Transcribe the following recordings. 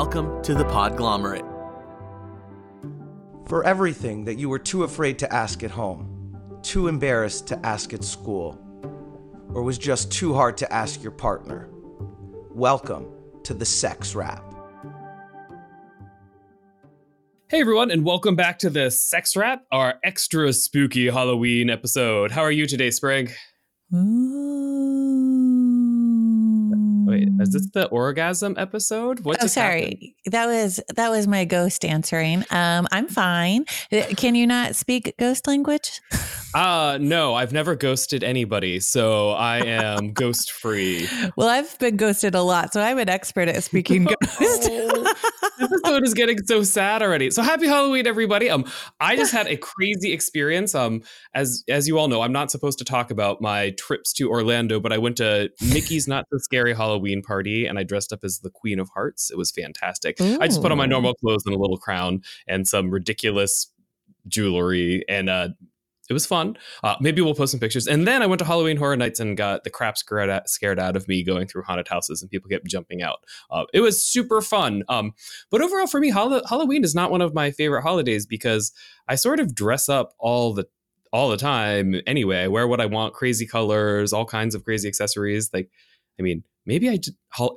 Welcome to the Podglomerate. For everything that you were too afraid to ask at home, too embarrassed to ask at school, or was just too hard to ask your partner, welcome to the Sex Wrap. Hey everyone, and welcome back to the Sex Wrap, our extra spooky Halloween episode. How are you today, Spring? Wait, is this the orgasm episode? What oh, sorry. Happened? That was that was my ghost answering. Um, I'm fine. Uh, can you not speak ghost language? Uh no, I've never ghosted anybody, so I am ghost free. Well, I've been ghosted a lot, so I'm an expert at speaking ghost. this episode is getting so sad already. So happy Halloween, everybody. Um, I just had a crazy experience. Um, as as you all know, I'm not supposed to talk about my trips to Orlando, but I went to Mickey's Not So Scary Halloween party and I dressed up as the Queen of Hearts. It was fantastic. Ooh. I just put on my normal clothes and a little crown and some ridiculous jewelry and uh it was fun. Uh, maybe we'll post some pictures. And then I went to Halloween Horror Nights and got the crap scared out, scared out of me going through haunted houses and people kept jumping out. Uh, it was super fun. Um, but overall, for me, Halloween is not one of my favorite holidays because I sort of dress up all the all the time anyway. I wear what I want, crazy colors, all kinds of crazy accessories. Like, I mean, maybe I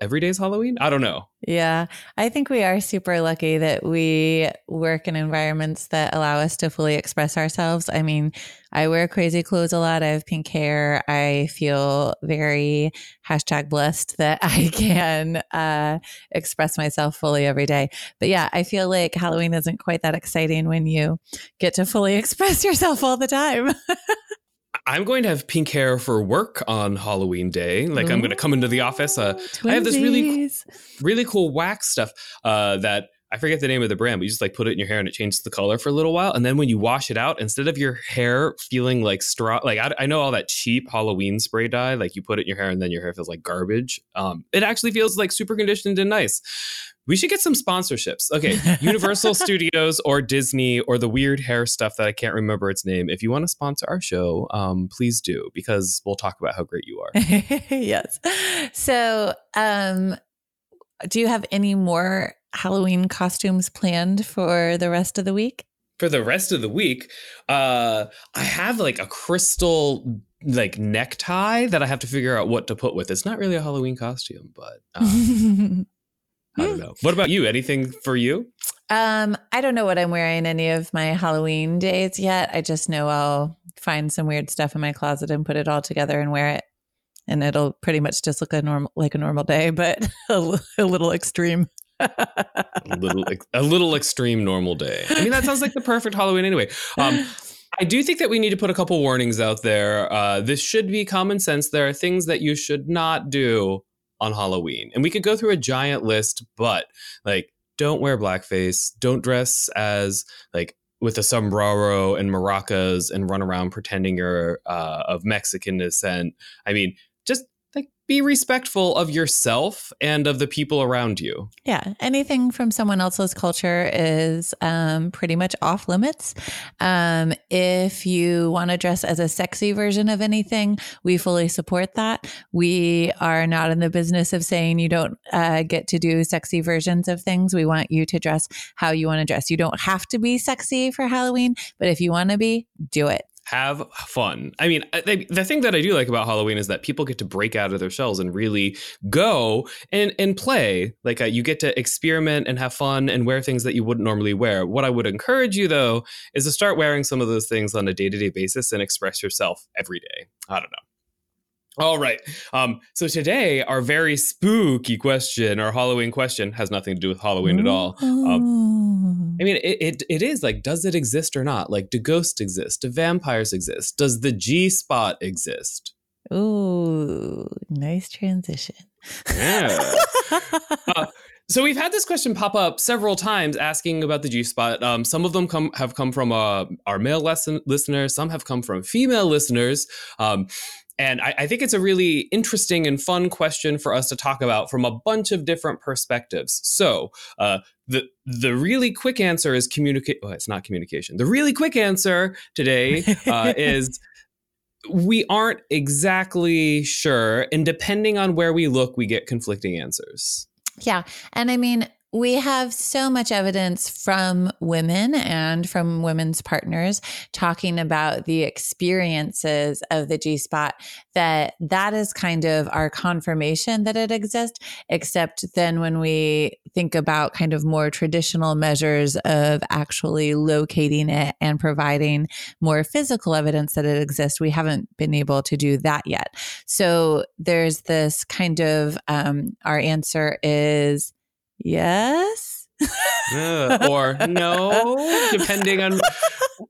every day is Halloween. I don't know. Yeah, I think we are super lucky that we work in environments that allow us to fully express ourselves. I mean, I wear crazy clothes a lot. I have pink hair. I feel very hashtag blessed that I can uh, express myself fully every day. But yeah, I feel like Halloween isn't quite that exciting when you get to fully express yourself all the time. I'm going to have pink hair for work on Halloween day. Like Ooh, I'm going to come into the office. Uh, I have this really, really cool wax stuff uh, that I forget the name of the brand, but you just like put it in your hair and it changes the color for a little while. And then when you wash it out, instead of your hair feeling like straw, like I, I know all that cheap Halloween spray dye, like you put it in your hair and then your hair feels like garbage. Um, it actually feels like super conditioned and nice. We should get some sponsorships. Okay, Universal Studios or Disney or the weird hair stuff that I can't remember its name. If you want to sponsor our show, um, please do because we'll talk about how great you are. yes. So, um, do you have any more Halloween costumes planned for the rest of the week? For the rest of the week, uh, I have like a crystal like necktie that I have to figure out what to put with. It's not really a Halloween costume, but um, I don't know. What about you? Anything for you? Um, I don't know what I'm wearing any of my Halloween days yet. I just know I'll find some weird stuff in my closet and put it all together and wear it. And it'll pretty much just look a normal like a normal day, but a, a little extreme. a little a little extreme normal day. I mean, that sounds like the perfect Halloween anyway. Um, I do think that we need to put a couple warnings out there. Uh, this should be common sense. There are things that you should not do on Halloween. And we could go through a giant list, but like, don't wear blackface, don't dress as like with a sombrero and maracas and run around pretending you're uh, of Mexican descent. I mean, just be respectful of yourself and of the people around you. Yeah. Anything from someone else's culture is um, pretty much off limits. Um, if you want to dress as a sexy version of anything, we fully support that. We are not in the business of saying you don't uh, get to do sexy versions of things. We want you to dress how you want to dress. You don't have to be sexy for Halloween, but if you want to be, do it have fun. I mean, I, the thing that I do like about Halloween is that people get to break out of their shells and really go and and play. Like uh, you get to experiment and have fun and wear things that you wouldn't normally wear. What I would encourage you though is to start wearing some of those things on a day to day basis and express yourself every day. I don't know. All right. Um, so today, our very spooky question, our Halloween question, has nothing to do with Halloween at all. Um, I mean, it, it, it is like, does it exist or not? Like, do ghosts exist? Do vampires exist? Does the G spot exist? Ooh, nice transition. Yeah. uh, so we've had this question pop up several times, asking about the G spot. Um, some of them come have come from uh, our male lesson listeners. Some have come from female listeners. Um, and I, I, think it's a really interesting and fun question for us to talk about from a bunch of different perspectives. So, uh, the the really quick answer is communicate. Well, it's not communication. The really quick answer today uh, is we aren't exactly sure, and depending on where we look, we get conflicting answers. Yeah, and I mean, we have so much evidence from women and from women's partners talking about the experiences of the G spot that that is kind of our confirmation that it exists. Except then when we think about kind of more traditional measures of actually locating it and providing more physical evidence that it exists, we haven't been able to do that yet. So there's this kind of um, our answer is yes. Uh, or no, depending on,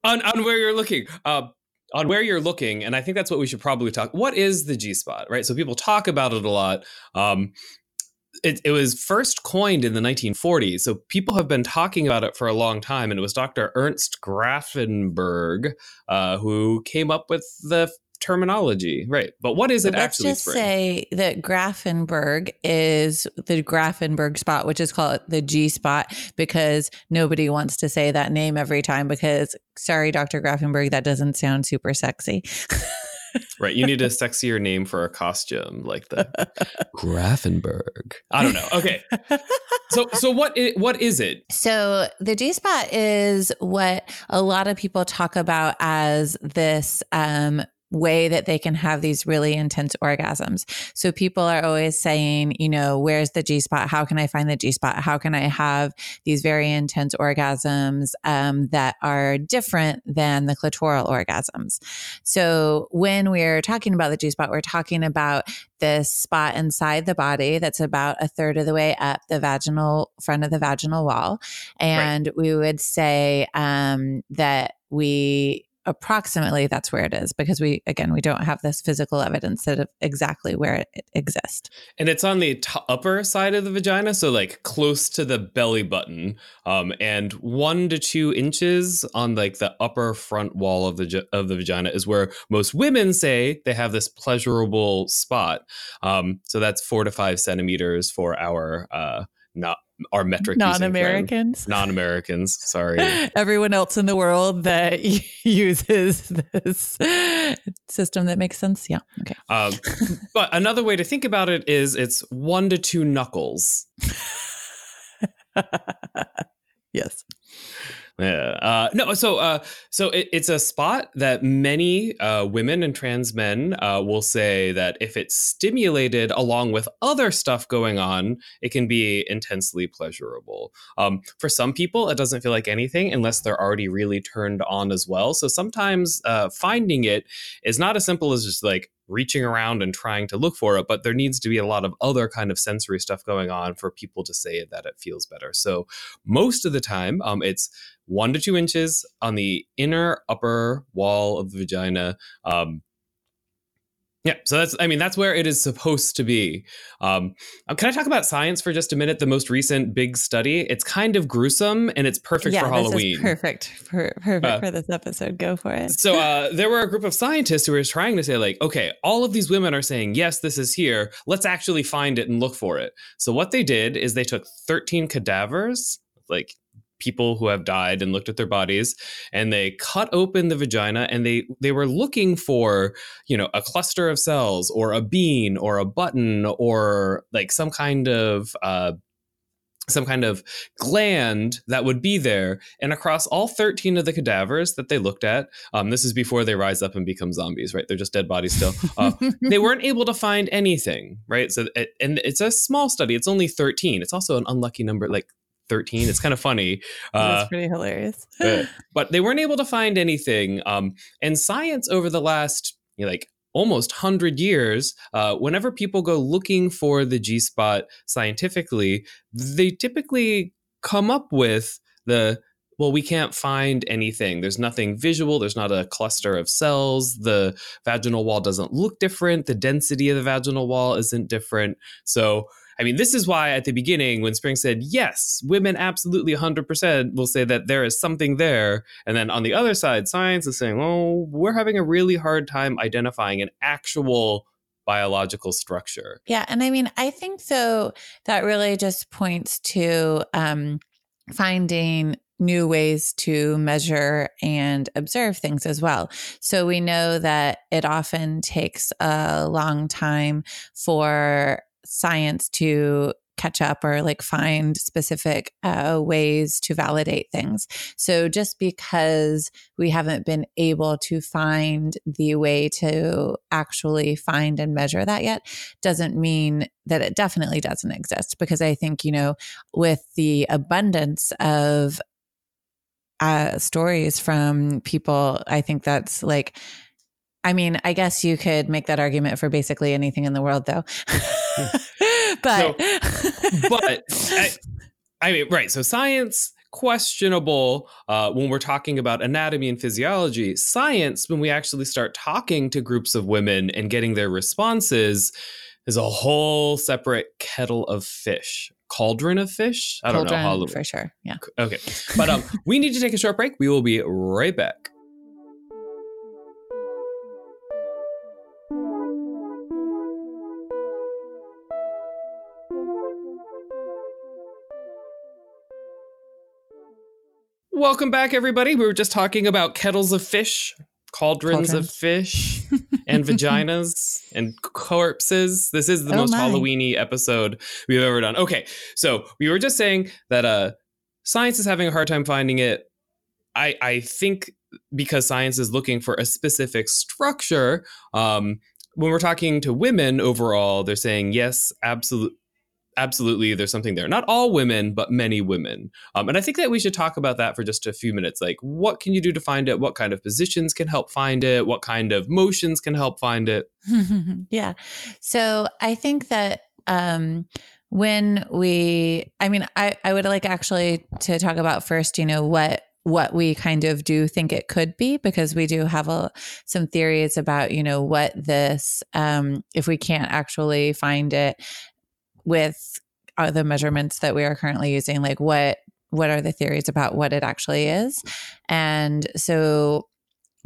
on on where you're looking. Uh, on where you're looking, and I think that's what we should probably talk. What is the G spot, right? So people talk about it a lot. Um, it, it, was first coined in the 1940s, so people have been talking about it for a long time. And it was Dr. Ernst Grafenberg uh, who came up with the terminology, right? But what is it Let's actually? Let's just say that Grafenberg is the Grafenberg spot, which is called the G spot, because nobody wants to say that name every time. Because sorry, Dr. Grafenberg, that doesn't sound super sexy. right. You need a sexier name for a costume like the Grafenberg. I don't know. Okay. So so what is, what is it? So the G spot is what a lot of people talk about as this um way that they can have these really intense orgasms. So people are always saying, you know, where's the G spot? How can I find the G spot? How can I have these very intense orgasms um, that are different than the clitoral orgasms? So when we're talking about the G spot, we're talking about this spot inside the body that's about a third of the way up the vaginal front of the vaginal wall. And right. we would say um, that we approximately that's where it is because we again we don't have this physical evidence of exactly where it, exists. And it's on the t- upper side of the vagina so like close to the belly button um, and one to two inches on like the upper front wall of the of the vagina is where most women say they have this pleasurable spot. Um, so that's four to five centimeters for our uh, not our metric non-Americans. Non-Americans, sorry. Everyone else in the world that uses this system that makes sense. Yeah. Okay. Um, but another way to think about it is it's one to two knuckles. yes. Yeah. Uh, no. So, uh, so it, it's a spot that many uh, women and trans men uh, will say that if it's stimulated along with other stuff going on, it can be intensely pleasurable. Um, for some people, it doesn't feel like anything unless they're already really turned on as well. So sometimes uh, finding it is not as simple as just like reaching around and trying to look for it but there needs to be a lot of other kind of sensory stuff going on for people to say that it feels better. So most of the time um, it's one to two inches on the inner upper wall of the vagina um, yeah, so that's I mean that's where it is supposed to be. Um, uh, can I talk about science for just a minute? The most recent big study. It's kind of gruesome and it's perfect yeah, for Halloween. perfect for perfect uh, for this episode. Go for it. So uh, there were a group of scientists who were trying to say like, okay, all of these women are saying yes, this is here. Let's actually find it and look for it. So what they did is they took 13 cadavers, like people who have died and looked at their bodies and they cut open the vagina and they they were looking for you know a cluster of cells or a bean or a button or like some kind of uh, some kind of gland that would be there. And across all 13 of the cadavers that they looked at, um, this is before they rise up and become zombies, right? They're just dead bodies still. Uh, they weren't able to find anything, right? So, and it's a small study. It's only 13. It's also an unlucky number. Like 13. It's kind of funny. That's uh, pretty hilarious. but, they weren't able to find anything. Um, and science over the last, you know, like almost 100 years, uh, whenever people go looking for the G spot scientifically, they typically come up with the well, we can't find anything. There's nothing visual. There's not a cluster of cells. The vaginal wall doesn't look different. The density of the vaginal wall isn't different. So I mean, this is why at the beginning, when Spring said, yes, women absolutely 100% will say that there is something there. And then on the other side, science is saying, oh, we're having a really hard time identifying an actual biological structure. Yeah. And I mean, I think so that really just points to um, finding new ways to measure and observe things as well. So we know that it often takes a long time for science to catch up or like find specific uh, ways to validate things. So just because we haven't been able to find the way to actually find and measure that yet doesn't mean that it definitely doesn't exist. Because I think, you know, with the abundance of uh, stories from people, I think that's like, I mean, I guess you could make that argument for basically anything in the world, though. but, so, but I, I, mean, right. So science questionable uh, when we're talking about anatomy and physiology. Science, when we actually start talking to groups of women and getting their responses, is a whole separate kettle of fish. Cauldron of fish? I don't Cauldron, know how for sure. Yeah. Okay. But um we need to take a short break. We will be right back. Welcome back, everybody. We were just talking about kettles of fish, cauldrons, cauldrons. of fish, and vaginas and corpses. This is the oh most my. Halloweeny episode we've ever done. Okay, so we were just saying that uh, science is having a hard time finding it. I I think because science is looking for a specific structure. Um, when we're talking to women overall, they're saying yes, absolutely absolutely there's something there. Not all women but many women. Um, and i think that we should talk about that for just a few minutes. Like what can you do to find it? What kind of positions can help find it? What kind of motions can help find it? Yeah. So i think that um when we i mean i i would like actually to talk about first you know what what we kind of do think it could be because we do have a, some theories about you know what this um, if we can't actually find it with the measurements that we are currently using like what what are the theories about what it actually is? And so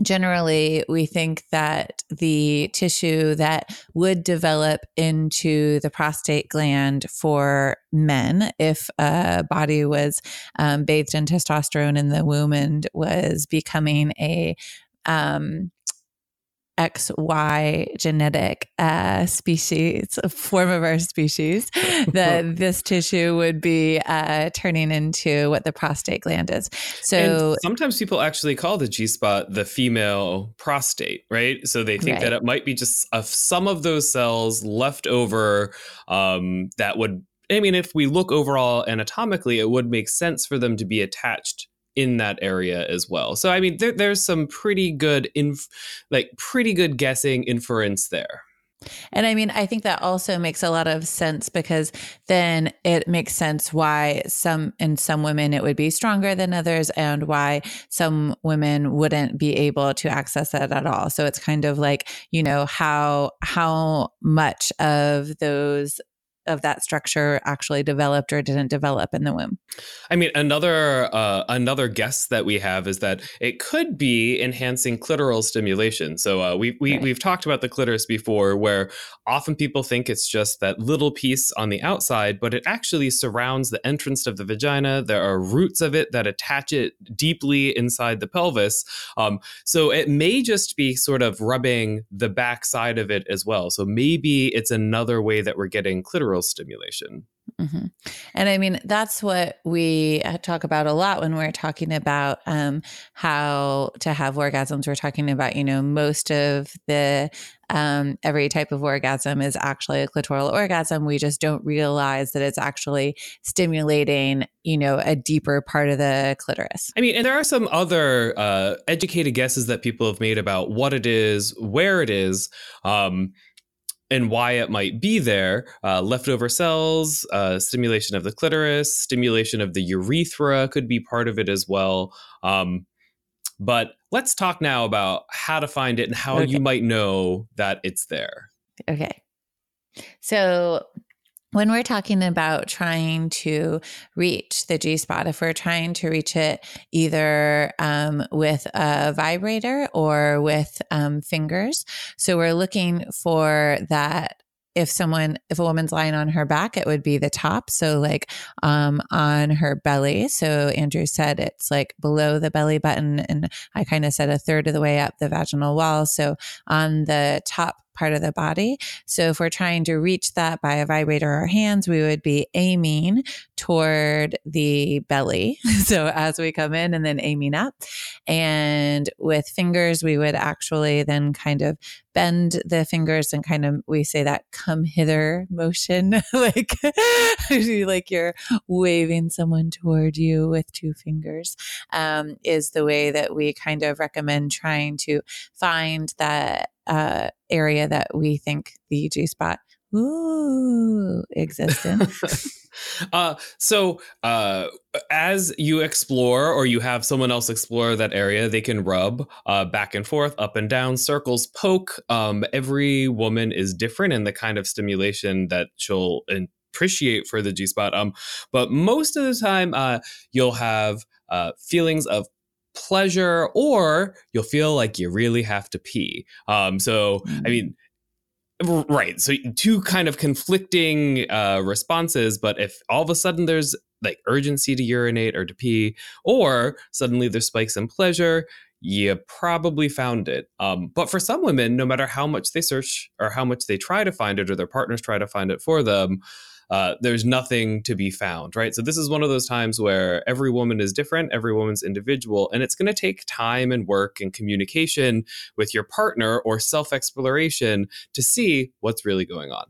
generally we think that the tissue that would develop into the prostate gland for men if a body was um, bathed in testosterone in the womb and was becoming a um, XY genetic uh, species, a form of our species, that this tissue would be uh, turning into what the prostate gland is. So and sometimes people actually call the G spot the female prostate, right? So they think right. that it might be just a, some of those cells left over um, that would. I mean, if we look overall anatomically, it would make sense for them to be attached in that area as well. So I mean, there, there's some pretty good inf- like pretty good guessing inference there. And I mean, I think that also makes a lot of sense because then it makes sense why some in some women it would be stronger than others and why some women wouldn't be able to access it at all. So it's kind of like, you know, how how much of those of that structure actually developed or didn't develop in the womb. I mean, another uh, another guess that we have is that it could be enhancing clitoral stimulation. So uh, we, we right. we've talked about the clitoris before, where often people think it's just that little piece on the outside, but it actually surrounds the entrance of the vagina. There are roots of it that attach it deeply inside the pelvis. Um, so it may just be sort of rubbing the back side of it as well. So maybe it's another way that we're getting clitoral stimulation. Mm-hmm. And I mean, that's what we uh, talk about a lot when we're talking about um, how to have orgasms. We're talking about, you know, most of the um, every type of orgasm is actually a clitoral orgasm. We just don't realize that it's actually stimulating, you know, a deeper part of the clitoris. I mean, and there are some other uh, educated guesses that people have made about what it is, where it is. Um, and why it might be there uh, leftover cells, uh, stimulation of the clitoris, stimulation of the urethra could be part of it as well. Um, but let's talk now about how to find it and how okay. you might know that it's there. Okay. So when we're talking about trying to reach the G spot, if we're trying to reach it either um, with a vibrator or with um, fingers, so we're looking for that if someone if a woman's lying on her back it would be the top so like um on her belly. So andrew said it's like below the belly button and i kind of said a third of the way up the vaginal wall. So on the top part of the body. So if we're trying to reach that by a vibrator or hands, we would be aiming toward the belly. So as we come in and then aiming up. And with fingers, we would actually then kind of bend the fingers and kind of we say that come hither motion like like you're waving someone toward you with two fingers um, is the way that we kind of recommend trying to find that uh, area that we think the G spot exists in. uh, so uh, as you explore or you have someone else explore that area, they can rub uh, back and forth, up and down, circles, poke. Um, every woman is different in the kind of stimulation that she'll appreciate for the G spot. Um, but most of the time, uh, you'll have uh, feelings of pleasure or you'll feel like you really have to pee. Um, so, mm. I mean, right. So, two kind of conflicting uh, responses, but if all of a sudden there's like urgency to urinate or to pee, or suddenly there's spikes in pleasure, you probably found it. Um, but for some women, no matter how much they search or how much they try to find it or their partners try to find it for them, uh, there's nothing to be found, right? So this is one of those times where every woman is different, every woman's individual, and it's going to take time and work and communication with your partner or self exploration to see what's really going on.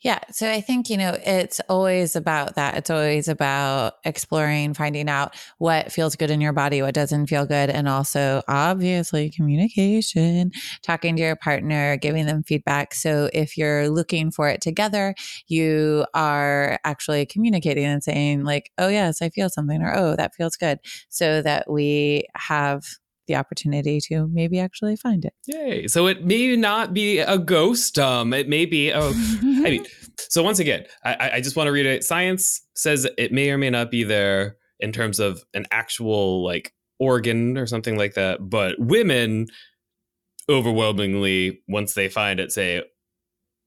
Yeah. So I think, you know, it's always about that. It's always about exploring, finding out what feels good in your body, what doesn't feel good. And also, obviously, communication, talking to your partner, giving them feedback. So if you're looking for it together, you are actually communicating and saying, like, oh, yes, I feel something, or oh, that feels good. So that we have the opportunity to maybe actually find it. Yay. So it may not be a ghost. Um, it may be, oh, I mean, so once again, I, I just want to read it. Science says it may or may not be there in terms of an actual like organ or something like that. But women overwhelmingly, once they find it, say,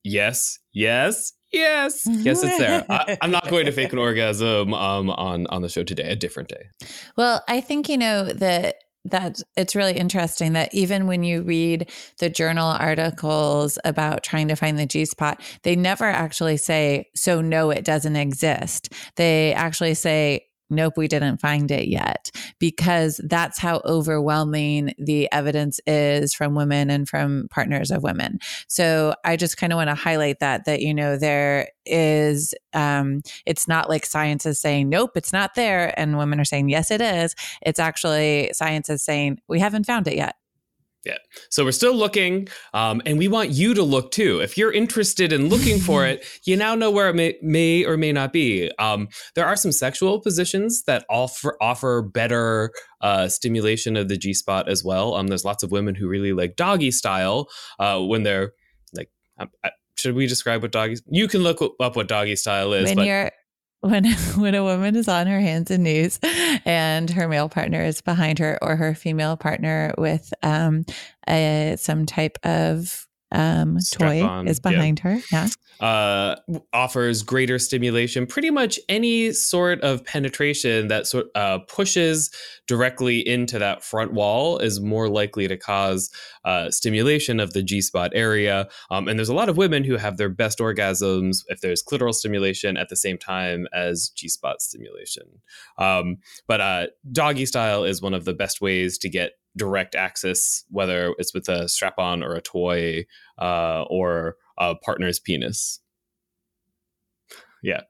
yes, yes, yes yes it's there I, am not going to fake an orgasm um, on on the show today a different day well i think you know that that it's really interesting that even when you read the journal articles about trying to find the G spot, they never actually say, so no, it doesn't exist. They actually say, nope, we didn't find it yet, because that's how overwhelming the evidence is from women and from partners of women. So I just kind of want to highlight that, that, you know, there is, um, it's not like science is saying, nope, it's not there. And women are saying, yes, it is. It's actually science is saying, we haven't found it yet. Yeah. So we're still looking, um, and we want you to look too. If you're interested in looking for it, you now know where it may, may or may not be. Um, there are some sexual positions that offer offer better uh, stimulation of the G spot as well. Um, there's lots of women who really like doggy style uh, when they're like. Um, should we describe what doggy? You can look up what doggy style is. When but, you're when when a woman is on her hands and knees and her male partner is behind her or her female partner with um, a, some type of um, toy on, is behind yeah. her. Yeah. Uh, offers greater stimulation. Pretty much any sort of penetration that sort uh, pushes directly into that front wall is more likely to cause uh, stimulation of the G spot area. Um, and there's a lot of women who have their best orgasms if there's clitoral stimulation at the same time as G spot stimulation. Um, but uh, doggy style is one of the best ways to get direct access, whether it's with a strap on or a toy uh, or a partner's penis. Yeah.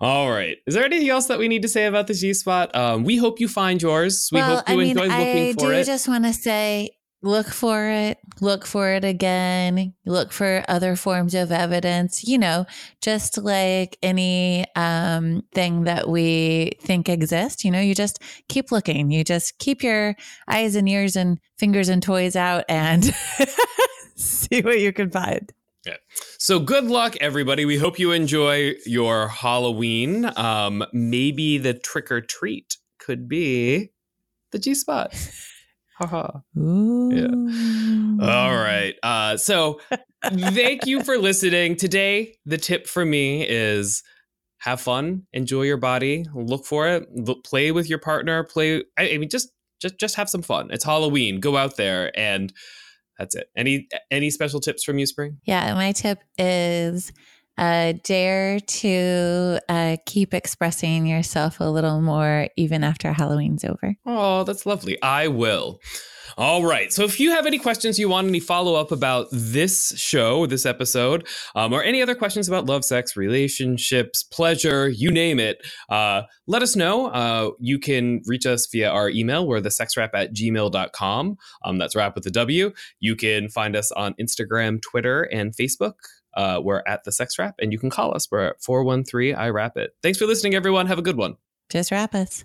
All right. Is there anything else that we need to say about the G spot? Um, we hope you find yours. We well, hope you I mean, enjoy looking I for it. I do just want to say look for it, look for it again, look for other forms of evidence, you know, just like any um, thing that we think exists, you know, you just keep looking. You just keep your eyes and ears and fingers and toys out and see what you can find. Yeah. So good luck, everybody. We hope you enjoy your Halloween. Um, maybe the trick or treat could be the G spot. Haha. yeah. All right. Uh, so thank you for listening. Today, the tip for me is have fun, enjoy your body, look for it, look, play with your partner, play. I, I mean, just just just have some fun. It's Halloween. Go out there and that's it. Any any special tips from you, Spring? Yeah, my tip is uh, dare to uh, keep expressing yourself a little more even after Halloween's over. Oh, that's lovely. I will. All right. So if you have any questions you want any follow up about this show, this episode, um, or any other questions about love, sex, relationships, pleasure, you name it, uh, let us know. Uh, you can reach us via our email. We're the sexwrap at gmail.com. Um, that's wrap with a W. You can find us on Instagram, Twitter, and Facebook. Uh, we're at the Sex Wrap, and you can call us. We're at 413 I Wrap It. Thanks for listening, everyone. Have a good one. Just wrap us.